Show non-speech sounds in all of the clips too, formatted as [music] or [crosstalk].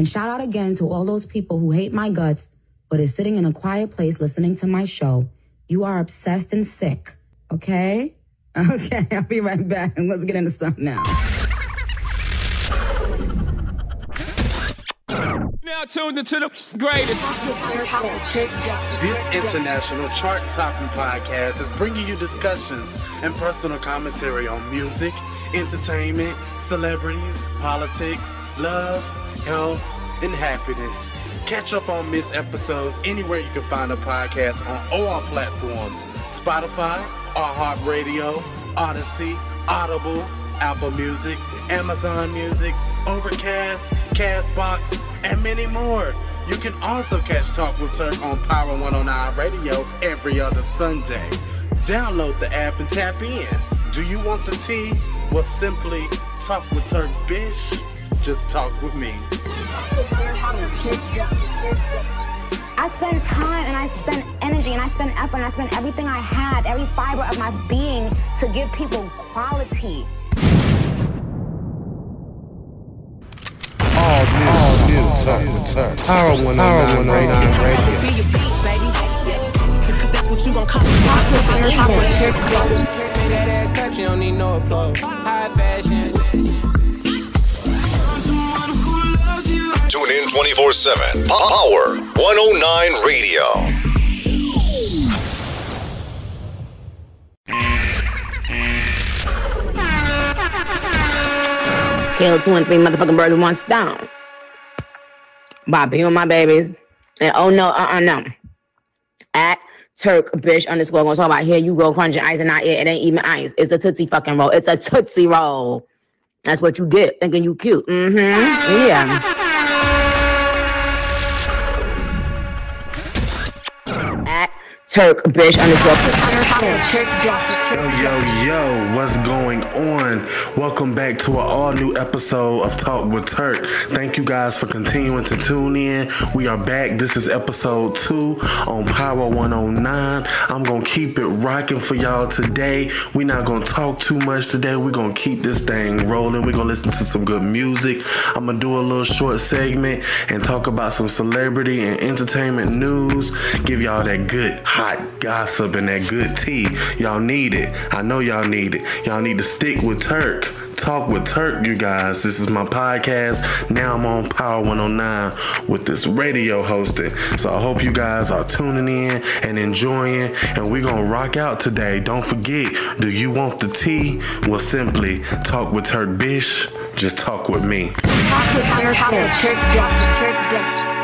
And shout out again to all those people who hate my guts, but is sitting in a quiet place listening to my show. You are obsessed and sick. Okay? [laughs] Okay, I'll be right back. And let's get into stuff now. Now tuned into the greatest. This international chart topping podcast is bringing you discussions and personal commentary on music, entertainment, celebrities, politics, love, health, and happiness. Catch up on missed episodes anywhere you can find a podcast on all platforms Spotify, iHeartRadio, Audacy, Audible, Apple Music, Amazon Music, Overcast, Castbox, and many more. You can also catch Talk with Turk on Power 109 Radio every other Sunday. Download the app and tap in. Do you want the tea? Well, simply talk with Turk Bish. Just talk with me. I spend time and I spend energy and I spend effort and I spend everything I have, every fiber of my being to give people quality. All new, all new, Talk with Turk. Power 109 Radio. Be your beat, baby. Cause that's what you gon' call That ass clap, she don't need no applause. High fashion. Tune in 24 7. Power 109 Radio. Kill two and three motherfucking birds with one stone. By being my babies. And oh no, uh uh no. At Turk bitch underscore gonna talk about here you go crunching ice and not it. It ain't even ice. It's a tootsie fucking roll. It's a tootsie roll. That's what you get thinking you cute. Mm-hmm. Yeah. Turk bitch underscore. Yo, yo, yo, what's going on? Welcome back to an all new episode of Talk with Turk. Thank you guys for continuing to tune in. We are back. This is episode two on Power 109. I'm gonna keep it rocking for y'all today. We're not gonna talk too much today. We're gonna keep this thing rolling. We're gonna listen to some good music. I'm gonna do a little short segment and talk about some celebrity and entertainment news. Give y'all that good hot gossip and that good tea. Y'all need it. I know y'all need it. Y'all need to stick with Turk. Talk with Turk, you guys. This is my podcast. Now I'm on Power 109 with this radio hosting. So I hope you guys are tuning in and enjoying. And we're going to rock out today. Don't forget, do you want the tea? Well, simply talk with Turk Bish. Just talk with me. I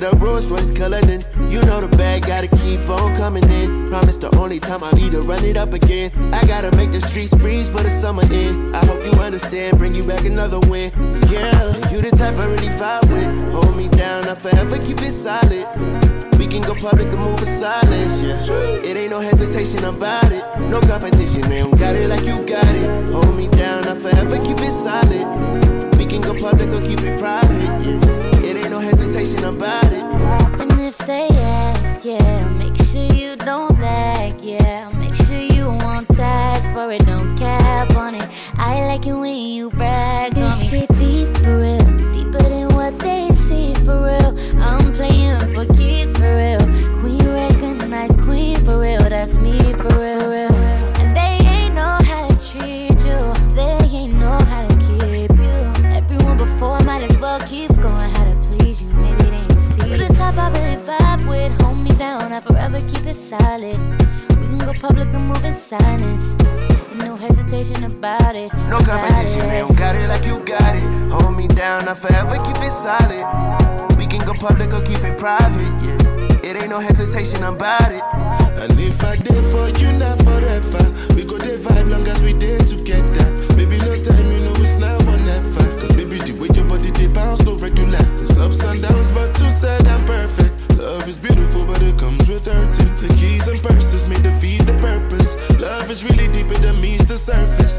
get a Rolls Royce Cullinan. You know the bag, gotta keep on coming in. Promise the only time I need to run it up again. I gotta make the streets freeze for the summer in. I hope you understand, bring you back another win. Yeah, you the type I really vibe with. Hold me down, I forever keep it solid. We can go public and move in silence, yeah. It ain't no hesitation about it. No competition, man. got it like you got it. Hold me down, I forever keep it solid. We can go public or keep it private, yeah. It no hesitation about it. And if they ask, yeah, make sure you don't lag, yeah. Make sure you won't task for it, don't cap on it. I like it when you brag on this shit deep for real, deeper than what they see for real. I'm playing for keeps for real. Queen recognized queen for real, that's me for real, real. And they ain't know how to treat you, they ain't know how to keep you. Everyone before might as well keeps going see. You I really vibe with, hold me down, I forever keep it solid. We can go public and move in silence. No hesitation about it. No competition, they don't got it like you got it. Hold me down, I forever keep it solid. We can go public or keep it private, yeah. It ain't no hesitation about it. And if I did for you, not forever. We go there vibe long as we there together. Baby, no time, you know it's now or never. Cause baby, the way your they bounce, no regular. There's ups and downs, but too sad I'm perfect. Love is beautiful, but it comes with hurting. The keys and purses may defeat the purpose. Love is really deeper than meets the surface.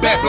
Back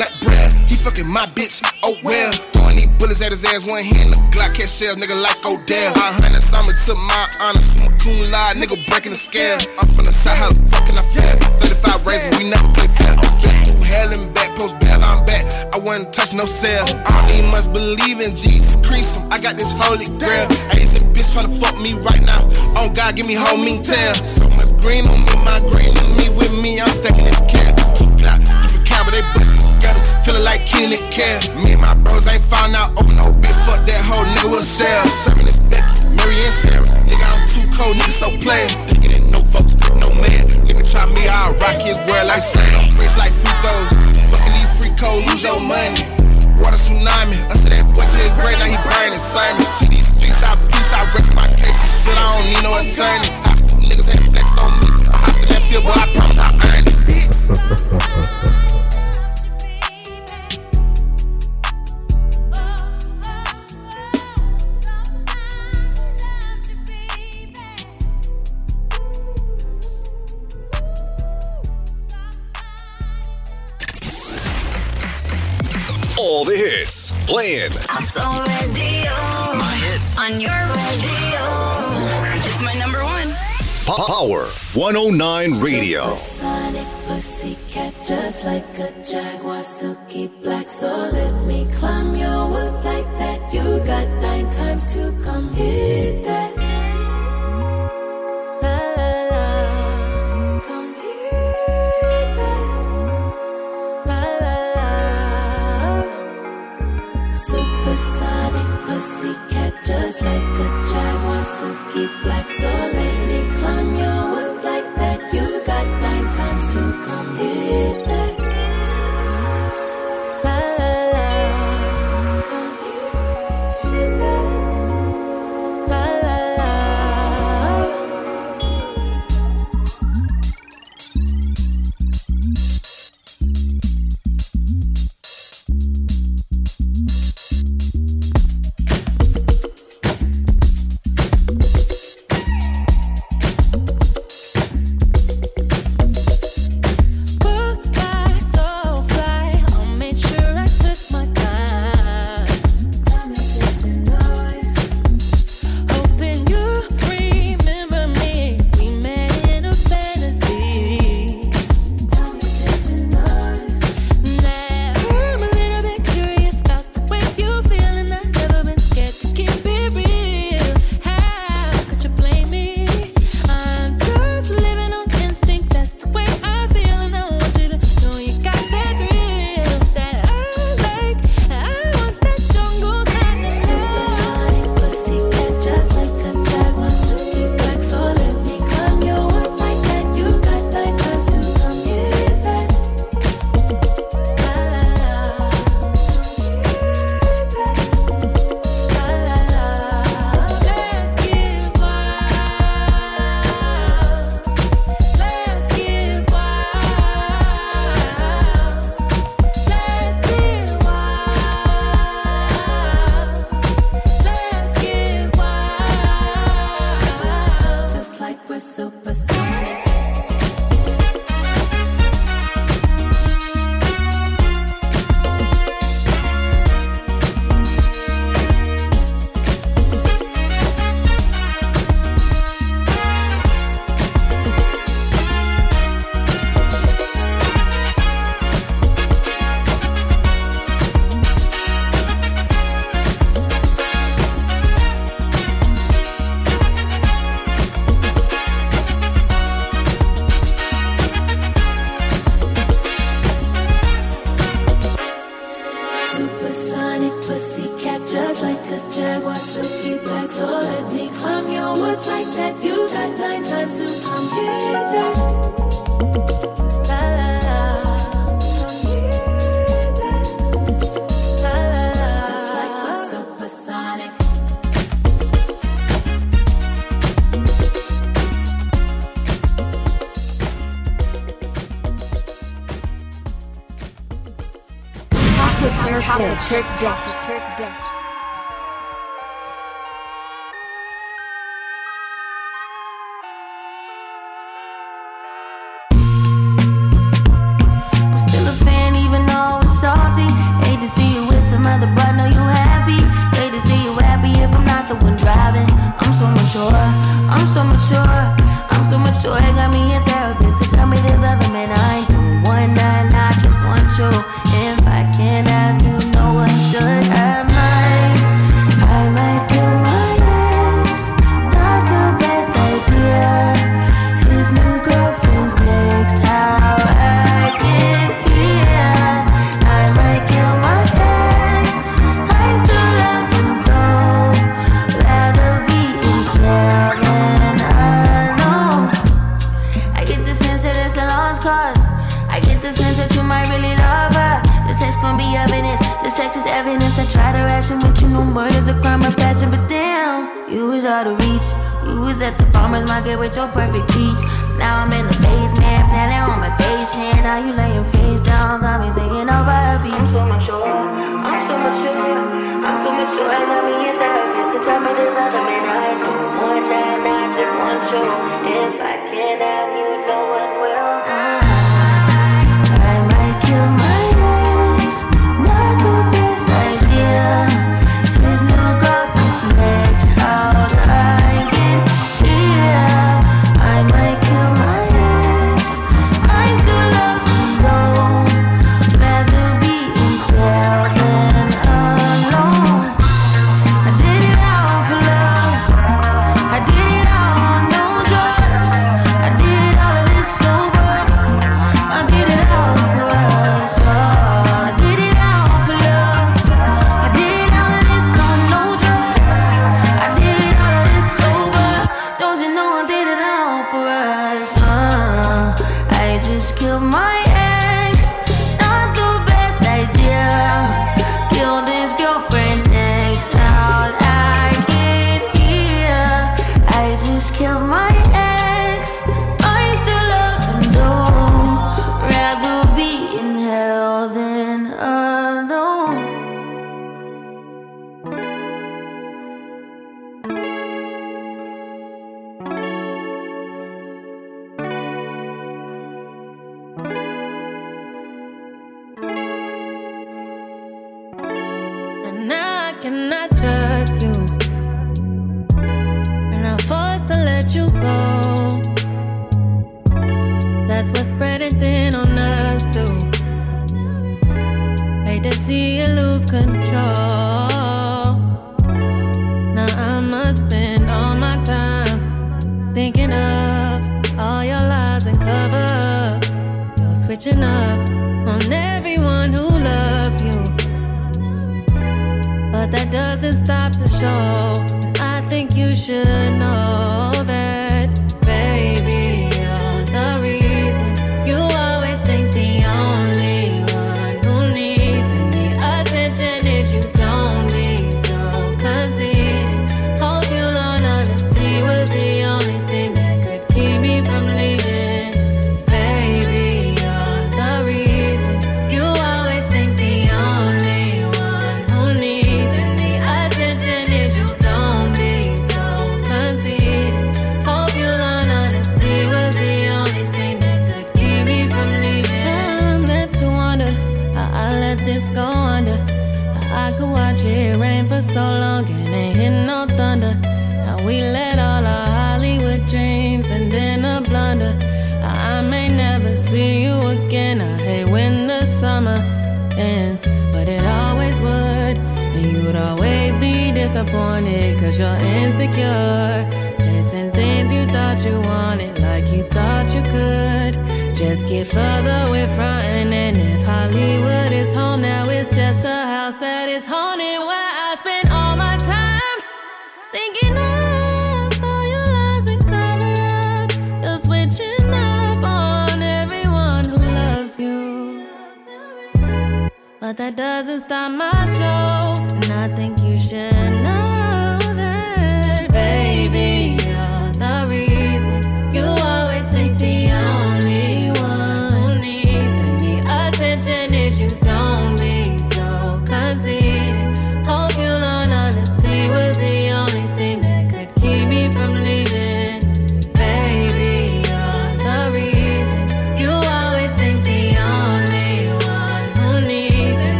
like bread. He fucking my bitch, oh well. Throwing these bullets at his ass, one hand, the Glock catch shells, nigga like Odell. I hundred summer to my honor, some cool lie, nigga breaking the scale. I'm from the side, how the fuck can I feel? 35 raisins, we never play fair. Been through hell and back, post bail, I'm back. I wasn't touch no cell. I don't must believe in Jesus Christ. I got this holy grail. Asian bitch tryna fuck me right now. Oh God, give me homing tail. So much green on me, my green on me with me. I'm stacking this cap. Two care. Me and my bros ain't found out. Open no bitch, fuck that whole nigga will sell. Serving this Becky, Mary and Sarah. Nigga, I'm too cold, nigga, so player. Thinking it no folks, no man. Nigga, try me, I'll rock his world like sand. Bricks like fructose. Fucking these free cold, lose your money. Water tsunami, us to that boy to the grave, now he burning sermon. See these streets, I preach, I rest my case. Shit, I don't need no attorney. Half two niggas had flexed on me. I hopped in that field, boy, I promise I earned it. [laughs] playing. I'm so ready. oh. My hits. On your radio. Oh. It's my number one. Power 109 Radio. Sonic pussycat, just like a jaguar, silky black. So let me climb your wood like that. You got nine times to come hit that. Pussycat, show if I You'd always be disappointed cause you're insecure. Chasing things you thought you wanted, like you thought you could. Just get further with frontin', and if Hollywood is home, now it's just a house that is haunted where I spend all my time thinking. I But that doesn't stop my show. Nothing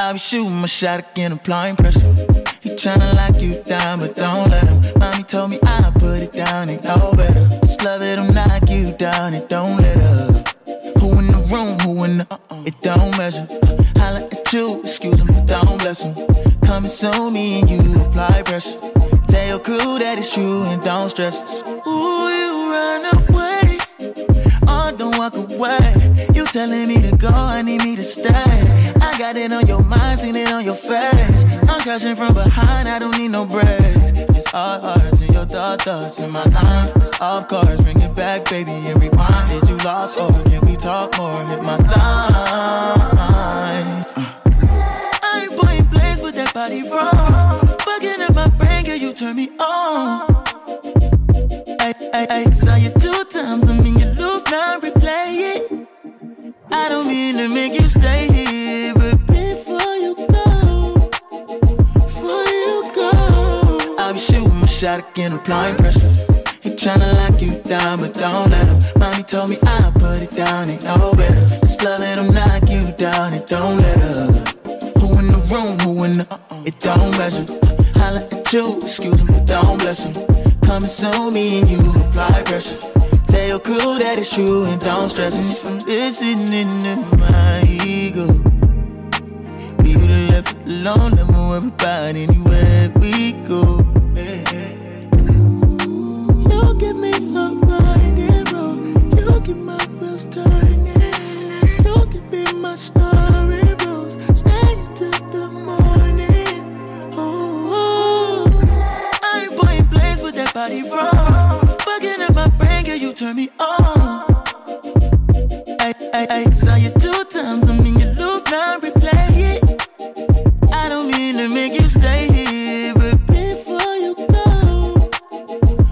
I be shooting my shot again, applying pressure. He tryna lock you down, but don't let him. Mommy told me I put it down, and know better. Just love it'll knock you down, and don't let her. Who in the room, who in the, uh-uh, it don't measure. Holla at you, excuse him, but don't bless him. Come sue me, and you apply pressure. Tell your crew that it's true, and don't stress us. Ooh, you run away. Oh, don't walk away. You telling me to go, I need me to stay. Got it on your mind, seen it on your face. I'm crashing from behind, I don't need no brakes. It's all hearts and your thought thoughts in my line. It's off cars, bring it back, baby, and rewind. Is you lost or can we talk more? Hit my line. Uh. I ain't playing plays with that body wrong. Fucking up my brain, girl, you turn me on. I, I, I saw you two times, I mean you look now, replay it. I don't mean to make you stay here, but before you go, before you go, be shooting my shot again, applying pressure. He tryna lock you down, but don't let him. Mommy told me I'll put it down, and know better. Just love it, him knock you down, and don't let her. Who in the room, who in the, uh-uh, it don't measure. Holla at you, excuse me, but don't bless him. Come and sue me, and you apply pressure. Tell your crew that it's true and don't stress it. Listening to my ego. We would've left alone, never worry about anywhere we go. Turn me on. I, I, I saw you two times, I'm mean you look now, replay it. I don't mean to make you stay here, but before you go,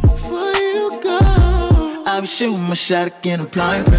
before you go, I'll be shooting my shot again, pressure.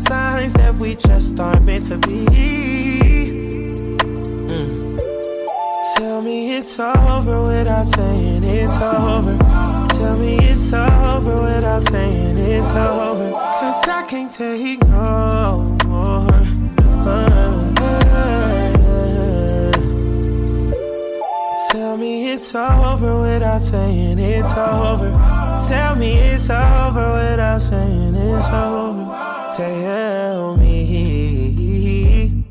Signs that we just aren't meant to be. Mm. Tell me it's over without saying it's over. Tell me it's over without saying it's over. Cause I can't take no more. Tell me it's over without saying it's over. Tell me it's over without saying it's over. Tell me.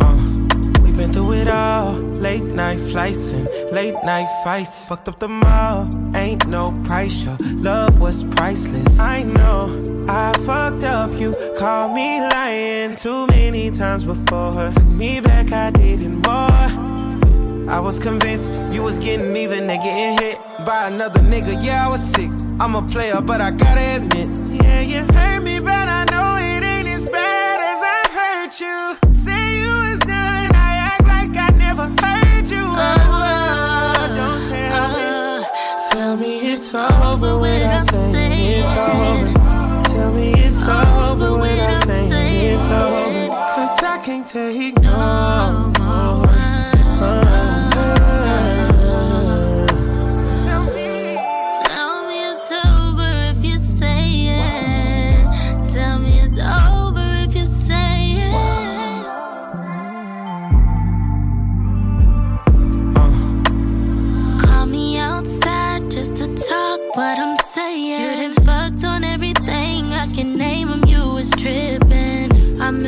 Uh, we've been through it all. Late night flights and late night fights. Fucked up the mall. Ain't no price. Your love was priceless. I know I fucked up. You called me lying too many times before. Took me back, I didn't more. I was convinced you was getting even and getting hit by another nigga. Yeah, I was sick. I'm a player, but I gotta admit. Yeah, you hurt me, but I know as bad as I hurt you. Say you was done, I act like I never heard you. Oh, don't tell me. Uh-huh. Tell me it's over without saying it's over. Tell me it's over without saying it's over. Cause I can't take no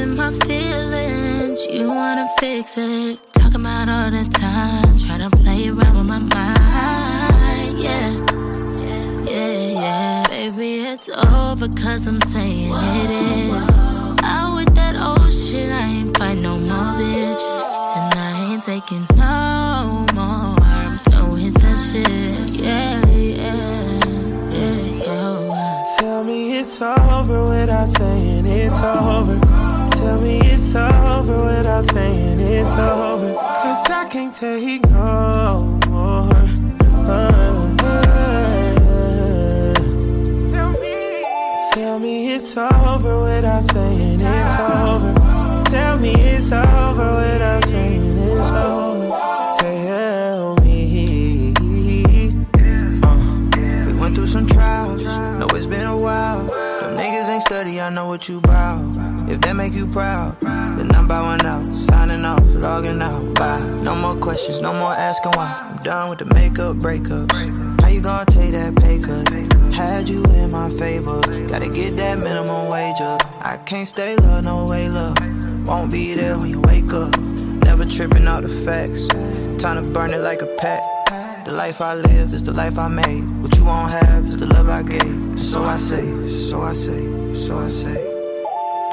in my feelings. You wanna fix it. Talking about all the time. Try to play around with my mind. Yeah. Yeah, yeah. Baby, it's over cause I'm saying it is. Out with that old shit. I ain't fight no more bitches. And I ain't taking no more. I'm done with that shit. Yeah, yeah, yeah, yeah. Tell me it's over without saying it's over. Tell me it's over without saying it's over. Cause I can't take no more. Tell me it's over without saying it's over. Tell me it's over without saying I know what you bout. If that make you proud, then I'm bowing out, signing off, logging out. Bye. No more questions, no more asking why. I'm done with the makeup breakups. How you gonna take that pay cut? Had you in my favor, gotta get that minimum wage up. I can't stay love, no way love. Won't be there when you wake up. Never tripping out the facts. Time to burn it like a pack. The life I live is the life I made. What you won't have is the love I gave. So I say, so I say, so I say.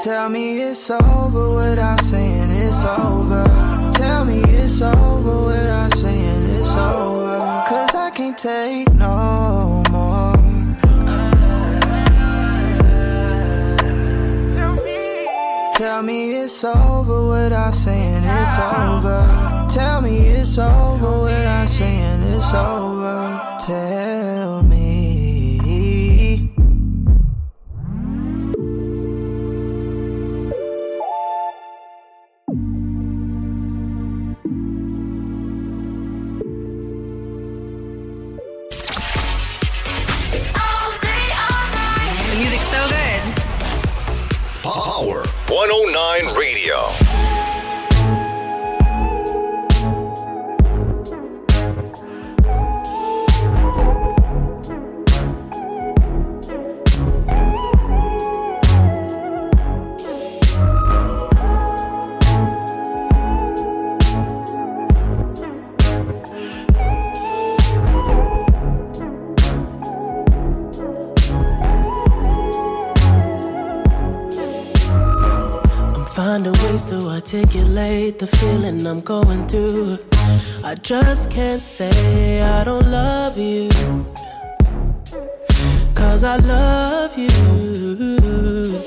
Tell me it's over without saying it's over. Tell me it's over without saying it's over. Cause I can't take no more. Tell me it's over without saying it's over. Tell me it's over without saying it's over. Tell can't say I don't love you. Cause I love you.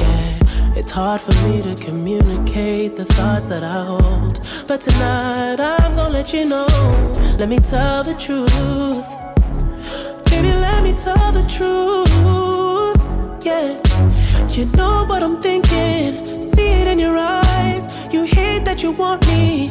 Yeah, it's hard for me to communicate the thoughts that I hold. But tonight I'm gonna let you know. Let me tell the truth. Baby, let me tell the truth. Yeah. You know what I'm thinking, see it in your eyes. You hate that you want me,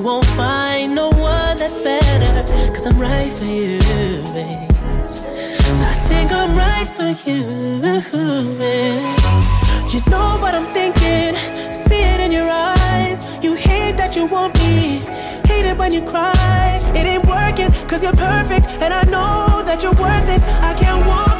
You won't find no one that's better. Cause I'm right for you, babe. I think I'm right for you. babe. You know what I'm thinking, see it in your eyes. You hate that you want me, hate it when you cry. It ain't working, cause you're perfect, and I know that you're worth it. I can't walk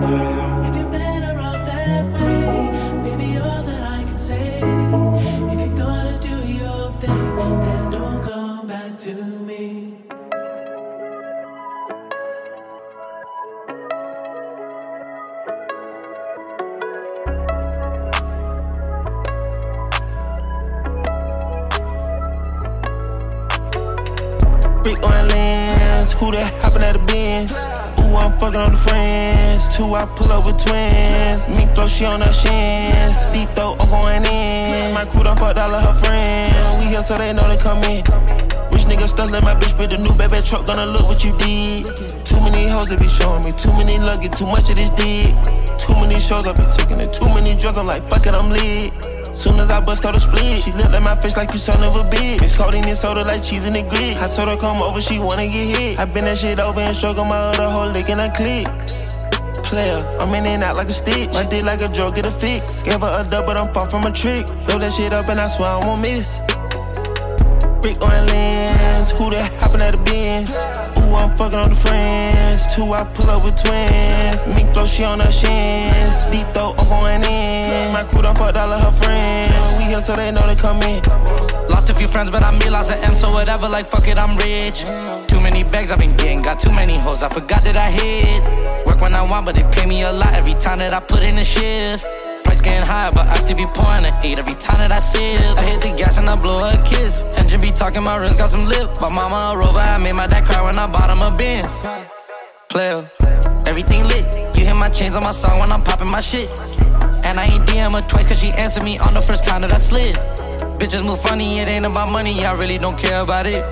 at the bins. Ooh, I'm fucking on the friends. Two, I pull up with twins. Me throw she on her shins. Deep throat I'm going in. My crew done fucked all of her friends. We here so they know they come in. Which nigga stumbling my bitch, with the new baby truck gonna look what you did. Too many hoes to be showing me, too many luggage, too much of this dick. Too many shows I've been taking, it. too many drugs, I'm like, fuck it, I'm lit. Soon as I bust out a split, she looked at my face like you son of a bitch. It's codeine and soda like cheese in the grits. I told her come over, she wanna get hit. I been that shit over and struggle my other whole lick and I click. Player, I'm in and out like a stitch. My dick like a drug, get a fix. Gave her a dub, but I'm far from a trick. Throw that shit up and I swear I won't miss. Brick on lens, who that hopping at the bins? Ooh, I'm fucking on the friends. Two, I pull up with twins. Mink flow, she on her shins. Deep throat, I'm going in. My crew done fucked all of her friends. We here so they know they come in. Lost a few friends, but I mean lost an M, so whatever, like fuck it, I'm rich. Too many bags I've been getting, got too many hoes, I forgot that I hit. Work when I want, but they pay me a lot every time that I put in a shift. Getting high, but I still be pouring eight every time that I sip. I hit the gas and I blow a kiss. Engine be talking, my wrist got some lip. My mama a rover, I made my dad cry when I bought him a Benz. Player, everything lit. You hear my chains on my song when I'm popping my shit. And I ain't DM her twice cause she answered me on the first time that I slid. Bitches move funny, it ain't about money, I really don't care about it.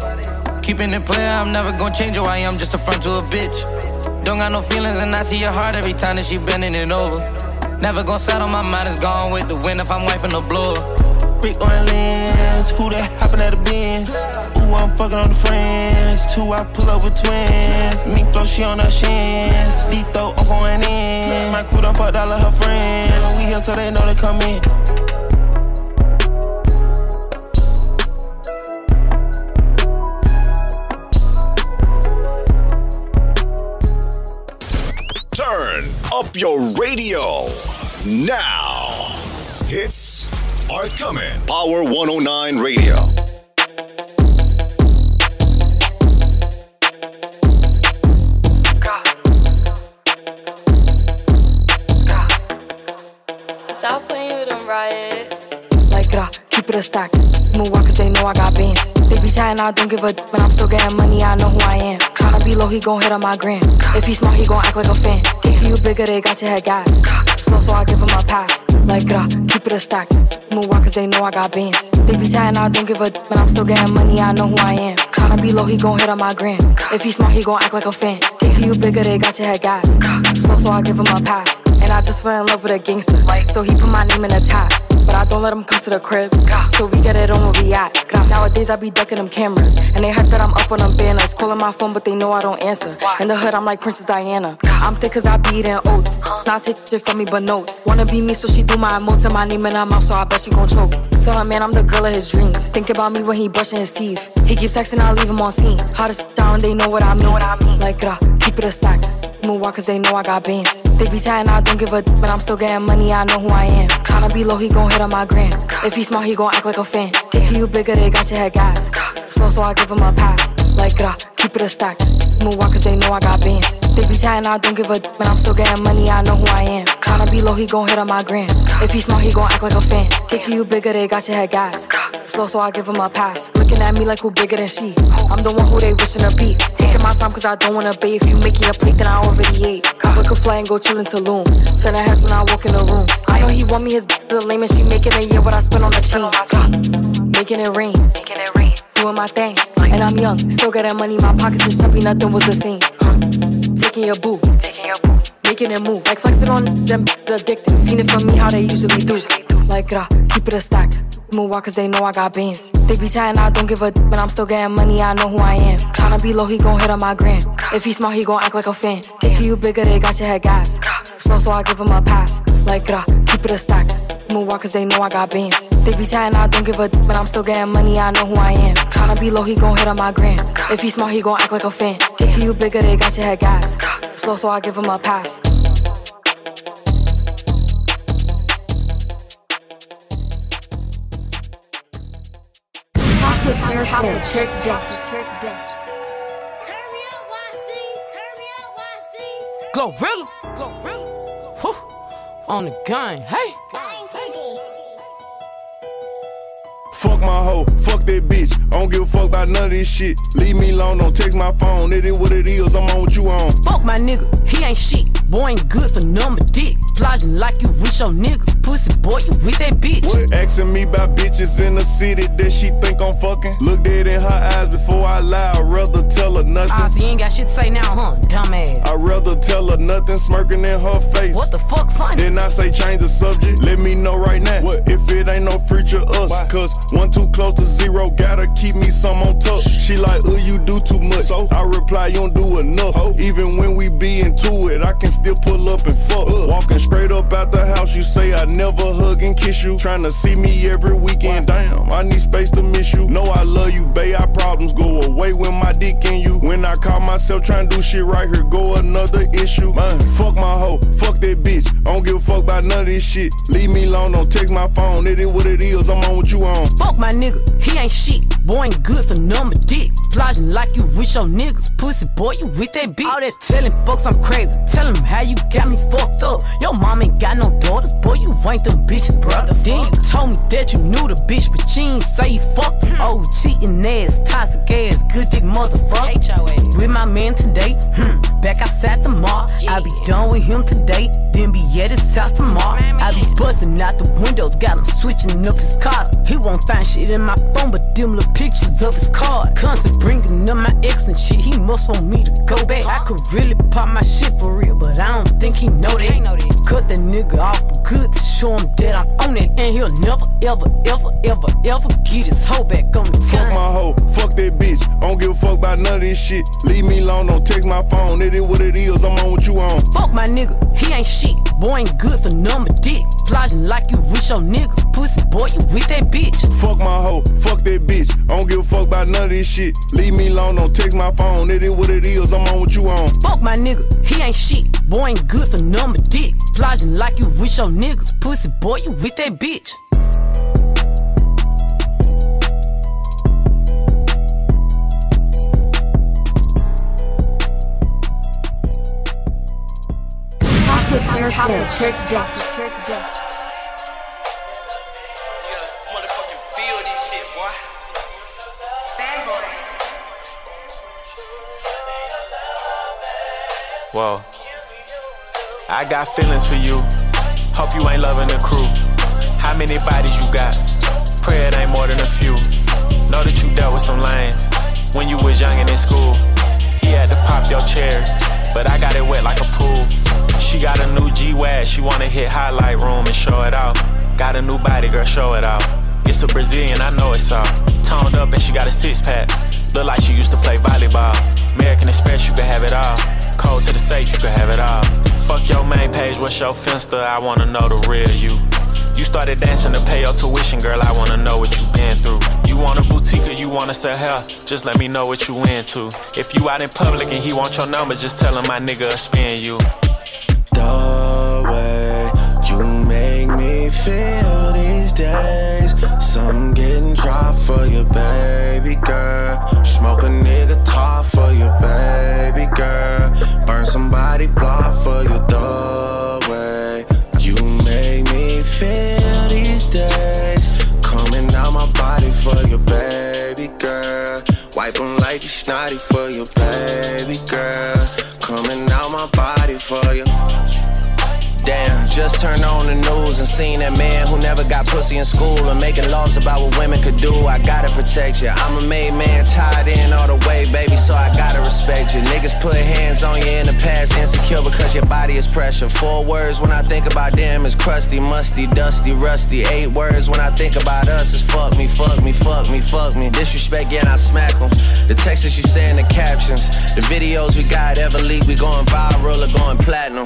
Keeping it player, I'm never gonna change who I am, just a front to a bitch. Don't got no feelings, and I see your heart every time that she bending it over. Never gonna settle, my mind is gone with the wind if I'm wifing the blower. Brick on lens, who that hopping at the bins? Ooh, I'm fucking on the friends. Two, I pull up with twins. Mink flow, she on her shins. Deep throat, I'm going in. My crew done fucked all of her friends. We here so they know they come in. Up your radio now. Hits are coming. Power 109 Radio. Stop playing with them, Riot. Like, grah, keep it a stack. Move on cause they know I got bands. They be chatting, I don't give a d- but I'm still getting money, I know who I am. Tryna be low, he gon' hit on my gram. If he smart, he gon' act like a fan. Think you bigger, they got your head gas. Slow, so I give him a pass. Like, grah, keep it a stack. On cause they know I got bands. They be chatting, I don't give a d- but I'm still getting money, I know who I am. Tryna be low, he gon' hit on my gram. If he smart, he gon' act like a fan. Think you bigger, they got your head gas. Slow, so I give him a pass. And I just fell in love with a gangster. So he put my name in the top. But I don't let him come to the crib. So we get it on where we at. Nowadays I be ducking them cameras. And they heard that I'm up on them banners. Calling my phone, but they know I don't answer. In the hood, I'm like Princess Diana. I'm thick cause I be eating oats. Not take shit from me, but notes. Wanna be me, so she do my emotes and my name in her mouth, so I bet she gon' choke. Tell her, man, I'm the girl of his dreams. Think about me when he brushing his teeth. He keep texting, I leave him on scene. Hottest down, they know what I mean. Like, grah, keep it a stack. Cause they know I got bands. They be chatting, I don't give a d- but I'm still getting money, I know who I am. Tryna be low, he gon' hit on my gram. If he smart, he gon' act like a fan. Think you bigger, they got your head gas. Slow, so I give him a pass. Like, grah, keep it a stack. Cause they know I got bands. They be chatting, I don't give a d- but I'm still getting money, I know who I am. Tryna be low, he gon' hit on my gram. If he smart, he gon' act like a fan. Think you bigger, they got your head gas. Slow, so I give him a pass. Looking at me like who bigger than she. I'm the one who they wishing to be. Taking my time cause I don't wanna bathe. If you making a plate, then I already ate. Book a fly and go chillin' to Loom. Turn her heads when I walk in the room. I know he want me, his b- a lame and she making a year what I spend on the chain. Making it rain. Making it rain. Doing my thing. And I'm young, still getting money. My pockets is chubby, nothing was the same. Taking your boo. Taking your boo. Making it move. Like flexing on them addicted. Fiending for me how they usually do. Like, grah, keep it a stack. Move on cause they know I got bands. They be chatting, I don't give a d- but I'm still getting money, I know who I am. Tryna be low, he gon' hit on my gram. If he smart, he gon' act like a fan. Think you bigger, they got your head gas. Slow, so I give him a pass. Like, grah, keep it a stack. Move on cause they know I got bands. They be chatting, I don't give a d- but I'm still getting money, I know who I am. Tryna be low, he gon' hit on my gram. If he smart, he gon' act like a fan. If you bigger, they got your head gas. Slow, so I give him a pass. Glorilla, Glorilla, Whew. on the gun, hey. Fuck my hoe, fuck that bitch. I don't give a fuck about none of this shit. Leave me alone, don't text my phone. It is what it is, I'm on what you on. Fuck my nigga, he ain't shit. boy ain't good for number dick. Plotting like you with your niggas. Pussy boy, you with that bitch. What? Asking me about bitches in the city that she think I'm fucking. Look dead in her eyes before I lie. I'd rather tell her nothing. Ah, so you ain't got shit to say now, huh? Dumbass. I'd rather tell her nothing, smirking in her face. What the fuck funny? Then I say change the subject. Let me know right now. What if it ain't no future us? Why? Cause one too close to zero, gotta keep me some on top. She like, uh, you do too much. So I reply, you don't do enough. Ho. Even when we be into it, I can still pull up and fuck. Uh. Walking straight up out the house, you say I never hug and kiss you. Trying to see me every weekend, damn. I need space to miss you. Know I love you, babe. Our problems go away when my dick in you. When I call myself trying to do shit right here, go another issue. Man, fuck my hoe, fuck that bitch. I don't give a fuck about none of this shit. Leave me alone, don't text my phone. It is what it is. I'm on what you on. Fuck my nigga, he ain't shit. Boy ain't good for number dick. Plotting like you with your niggas. Pussy boy, you with that bitch. All that telling folks I'm crazy. Tell them how you got me fucked up. Your mom ain't got no daughters. Boy, you ain't them bitches, brother. Then you told me that you knew the bitch, but you ain't say you fucked her. Oh, cheating ass, toxic ass, good dick motherfucker. With my man today, hmm, back outside the mall. I be done with him today, then be at his house tomorrow. I be busting out the windows, got him switching up his cars. He won't find shit in my phone, but them little pictures of his car. Constant bringing up my ex and shit, he must want me to go back. I could really pop my shit for real, but I don't think he know that. Cut that nigga off for good to show him that I'm on it, and he'll never, ever, ever, ever, ever get his hoe back on the Fuck my hoe, fuck that bitch. I don't give a fuck about none of this shit. Leave me alone, don't text my phone. It is what it is. I'm on what you on. Fuck my nigga, he ain't shit. Boy ain't good for number dick. Plotting like you with your niggas. Pussy boy, you with that bitch. Fuck my hoe, fuck that bitch. I don't give a fuck about none of this shit. Leave me alone, don't text my phone. It is what it is. I'm on what you on. Fuck my nigga, he ain't shit. Boy ain't good for number dick. Plotting like you with your niggas. Pussy boy, you with that bitch. Whoa. I got feelings for you. Hope you ain't loving the crew. How many bodies you got? Pray it ain't more than a few. Know that you dealt with some lames when you was young and in school. She wanna hit highlight room and show it off. Got a new body, girl, show it off. It's a Brazilian, I know it's all. Toned up and she got a six pack. Look like she used to play volleyball. American Express, you can have it all. Code to the safe, you can have it all. Fuck your main page, what's your finsta? I wanna know the real you. You started dancing to pay your tuition, girl. I wanna know what you been through. You want a boutique or you wanna sell hair? Just let me know what you into. If you out in public and he want your number, just tell him my nigga spin you. You feel these days. Some getting dropped for your baby girl. Smoke a nigga top for your baby girl. Burn somebody block for you. The way you make me feel these days. Coming out my body for your baby girl. Wipe 'em like you snotty for your baby girl. Coming out my body for you. Damn, just turned on the news and seen that man who never got pussy in school and making laws about what women could do. I gotta protect you. I'm a made man, tied in all the way, baby, so I gotta respect you. Niggas put hands on you in the past, insecure because your body is pressure. Four words when I think about them is crusty, musty, dusty, rusty. Eight words when I think about us is fuck me, fuck me, fuck me, fuck me. Disrespect, yeah, and I smack them. The texts you say in the captions, the videos we got ever leak, we going viral or going platinum.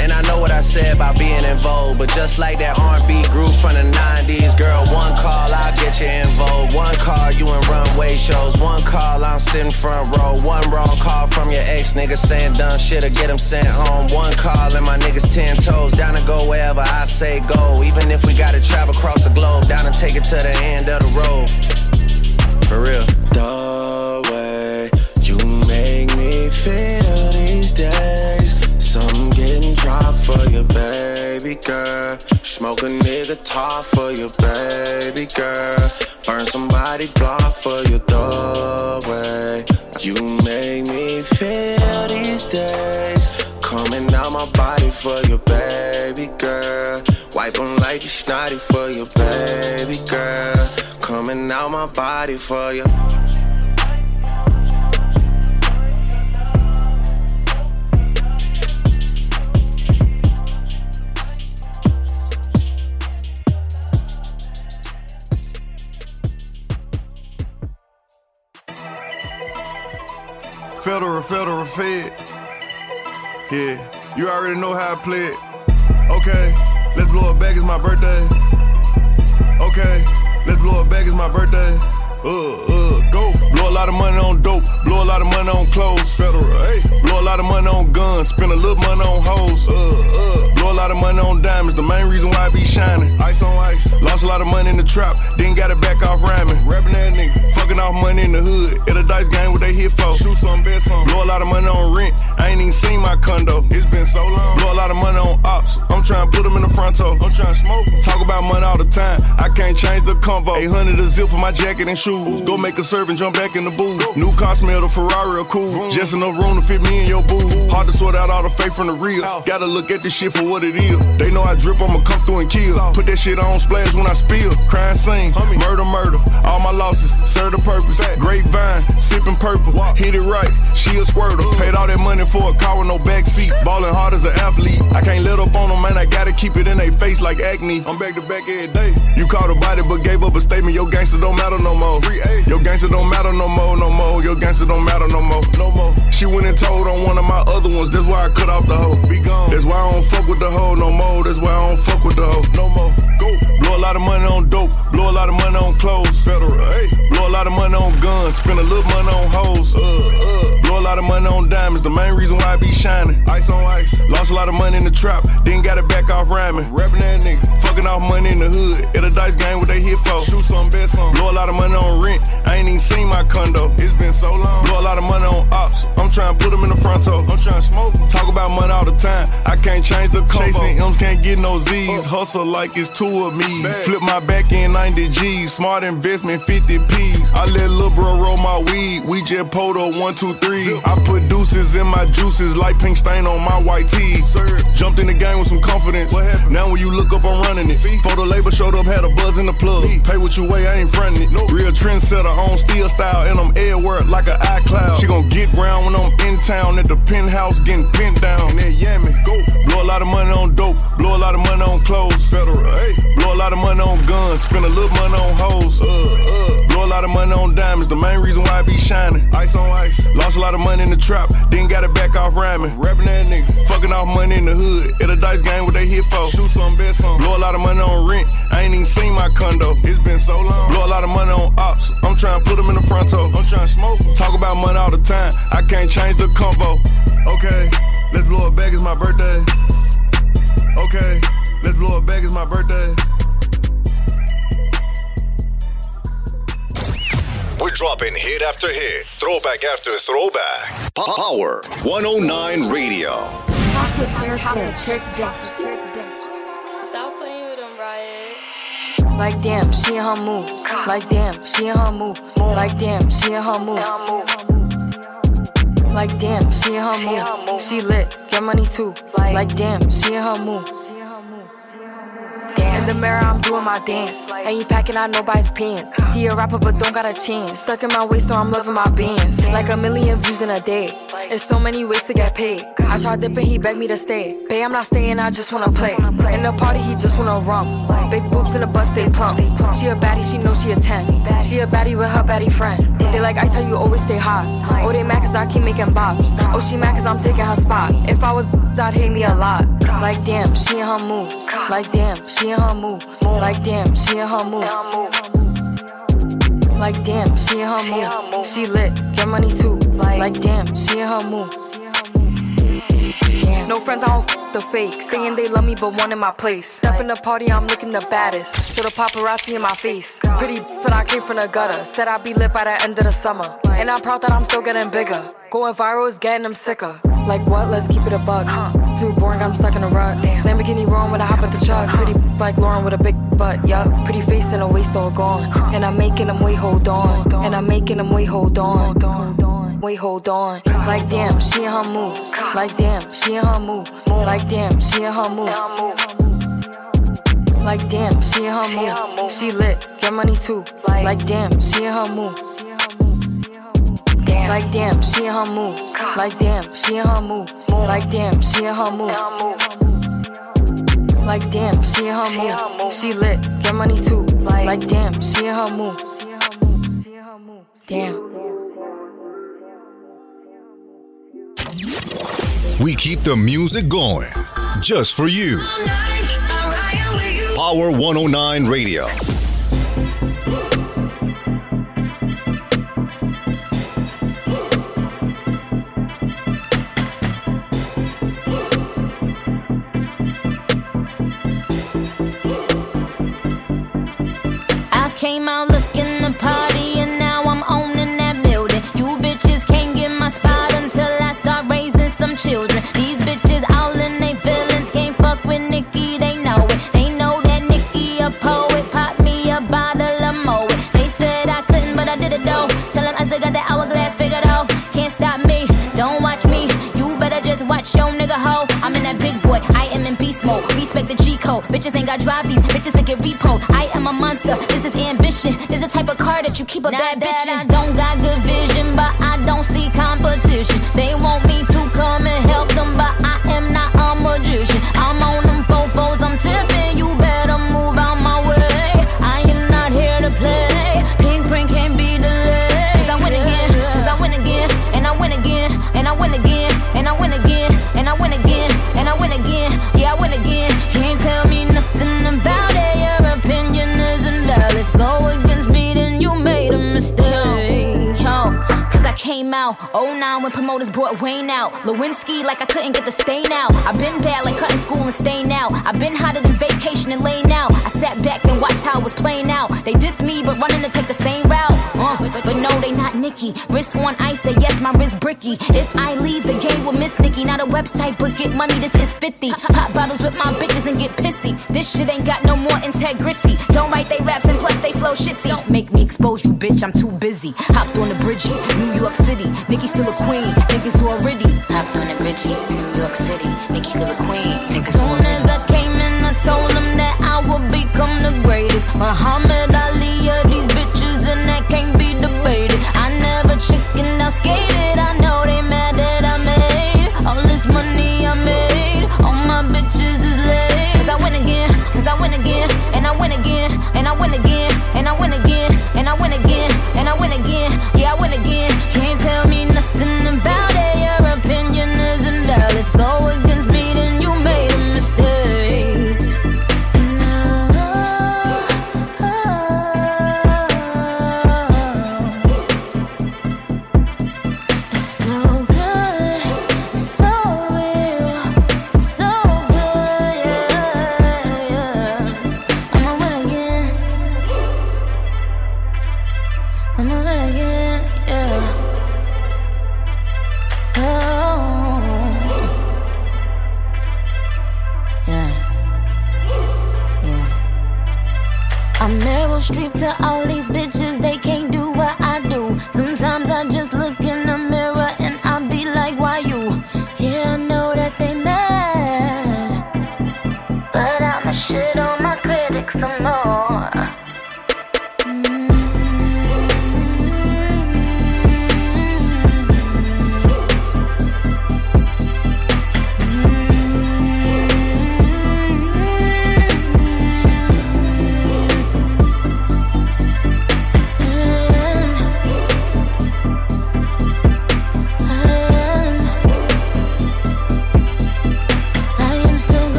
And I know what I said about being in vogue, but just like that R&B group from the 90s, girl, one call, I'll get you in vogue. One call, you in runway shows. One call, I'm sitting front row. One wrong call from your ex nigga saying dumb shit or get him sent home. One call, and my niggas ten toes. Down and go wherever I say go. Even if we gotta travel across the globe, down and take it to the end of the road. For real. The way you make me feel these days baby girl. Smoke a nigga top for your baby girl. Burn somebody block for your doorway. You make me feel these days. Coming out my body for your baby girl. Wipe them like you snotty for your baby girl. Coming out my body for you. Federal, federal, fed. Yeah, you already know how I play it. Okay, let's blow it back, it's my birthday. Okay, let's blow it back, it's my birthday. Uh, uh, go. Blow a lot of money on dope, blow a lot of money on clothes. Federal, hey. Blow a lot of money on guns, spend a little money on hoes. Uh, uh. Blow a lot of money on diamonds, the main reason why I be shining. Ice on ice. Lost a lot of money in the trap, then got it back off rhyming. Rapping that nigga, fucking off money in the hood. At a dice game, what they hit for? Shoot some, bet some. Blow a lot of money on rent, I ain't even seen my condo. It's put them in the front toe. I'm trying to smoke. Talk about money all the time, I can't change the convo. 800 a zip for my jacket and shoes. Go make a serve and jump back in the booth. New car smell, the Ferrari cool. Just enough room to fit me in your boo. Hard to sort out all the fake from the real. Gotta look at this shit for what it is. They know I drip, I'ma come through and kill. Put that shit on splash when I spill. Crime scene, murder, murder. All my losses serve the purpose. Grapevine, sipping purple. Hit it right, she a squirter. Paid all that money for a car with no backseat. Ballin' hard as an athlete. I can't let up on them, man. I gotta keep it in their face like acne. I'm back to back every day. You caught a body but gave up a statement. Your gangster don't matter no more. Free A. Your gangster don't matter no more, no more. Your gangster don't matter no more, no more. She went and told on one of my other ones. That's why I cut off the hoe. Be gone. That's why I don't fuck with the hoe no more. That's why I don't fuck with the hoe no more. Go. Blow a lot of money on dope. Blow a lot of money on clothes. Federal. Hey. Blow a lot of money on guns. Spend a little money on hoes. Uh, uh. Blow a lot of money on diamonds. The main reason why I be shining. Ice on ice. Lost a lot of money in the trap. Then got it back off rhyming. Rapping that nigga. Fucking off money in the hood. At a dice game, what they hit for? Shoot some, bet some. Blow a lot of money on rent. I ain't even seen my condo. It's been so long. Blow a lot of money on ops. I'm trying to put them in the front toe. I'm trying to smoke. Talk about money all the time. I can't change the combo. Chasing M's can't get no Z's. Hustle like it's two of me. Flip my back in 90 G, Smart investment 50 P's. I let lil' bro roll my weed. We just pulled a one, two, three. I put deuces in my juices like pink stain on my white tee. Sir, jumped in the game with some confidence. What happened? Now when you look up, I'm running it. Photo label showed up, had a buzz in the plug. Pay what you weigh, I ain't frontin' it. Real trendsetter on steel style, and I'm airword like an iCloud. She gon' get round when I'm in town at the penthouse, getting pinned down. And Yammy, go. Blow a lot of guns, spend a little money on hoes. Uh, uh. Blow a lot of money on diamonds, the main reason why I be shining. Ice on ice. Lost a lot of money in the trap, then got it back off rhyming. Rapping that nigga, fucking off money in the hood. At a dice game, what they hit for? Shoot some, bet some. Blow a lot of money on rent, I ain't even seen my condo. It's been so long. Blow a lot of money on ops, I'm trying to put them in the front toe. I'm trying to smoke. Talk about money all the time, I can't change the convo. Okay, let's blow it back, it's my birthday. Okay, let's blow it back, it's my birthday. We're dropping hit after hit, throwback after throwback. Power 109 Radio. Stop playing with them, Riot. Like damn, she in her mood. Like damn, she in her mood. Like damn, she in her mood. Like damn, she in her mood. She lit, get money too. Like damn, she in her mood. In the mirror, I'm doing my dance. Ain't packing out nobody's pants. He a rapper, but don't got a chance. Stuck in my waist, so I'm loving my bands. Like a million views in a day. There's so many ways to get paid. I tried dipping, he begged me to stay. Babe, I'm not staying, I just wanna play. In the party, he just wanna rum. Big boobs in the bus, they plump. She a baddie, she know she a 10. She a baddie with her baddie friend. They like ice, how you always stay hot. Oh, they mad cause I keep making bops. Oh, she mad cause I'm taking her spot. If I was I'd hate me a lot. Like damn, she in her mood. Like damn, she in her mood. Like damn, she in her move. Like damn, she in her move. She lit, get money too. Like damn, she in her move. No friends, I don't f the fake. Saying they love me, but one in my place. Step in the party, I'm looking the baddest. So the paparazzi in my face. Pretty, but I came from the gutter. Said I'd be lit by the end of the summer. And I'm proud that I'm still getting bigger. Going viral is getting them sicker. Like what? Let's keep it a bug. Too boring, him stuck in a rut. Lamborghini wrong when I hop at the truck. Pretty like Lauren with a big butt, yup. Pretty face and a waist all gone. And I'm making them wait, hold on. And I'm making them wait, hold on. Wait, hold on. Like damn, she in her mood. Like damn, she in her mood. Like damn, she in her mood. Like damn, she in her mood. She lit, get money too. Like damn, she in her mood. Like damn, she in her mood. Like damn, she in her mood. Like damn, she in her mood. Like damn, she in her mood. She lit, get money too. Like damn, she in her mood. Damn. We keep the music going just for you. Power 109 Radio. Respect the G code. Bitches ain't got drive these, bitches that get repoed. I am a monster, this is ambition. This the type of car that you keep a bad bitch in. I don't got good vision, but I don't see competition. They want me to come and help them, but I am not a magician. Came out 09 when promoters brought Wayne out. Lewinsky like I couldn't get the stain out. i been bad like cutting school and staying out. i been hotter than vacation and laying out. I sat back and watched how it was playing out. They dissed me, but running to take the same route. Uh, but no, they not Nicki. Wrist on ice, say yes, my wrist bricky. If I leave the game with Miss Nicki, not a website, but get money, this is 50. Pop bottles with my bitches and get pissy. This shit ain't got no more integrity. Don't write they raps and plus they flow shitty. Don't make me expose you, bitch, I'm too busy. Hopped on the bridgie, New York City. Nicki still a queen, niggas already. Hopped on the bridgie, New York City. Nicki still a queen, niggas Soon as I came in, I told them that I would become the greatest. Muhammad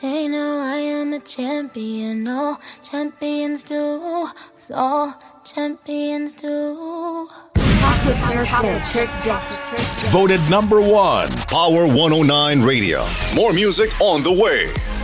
They know I am a champion, all champions do, so champions do. Voted number one. Power 109 Radio. More music on the way.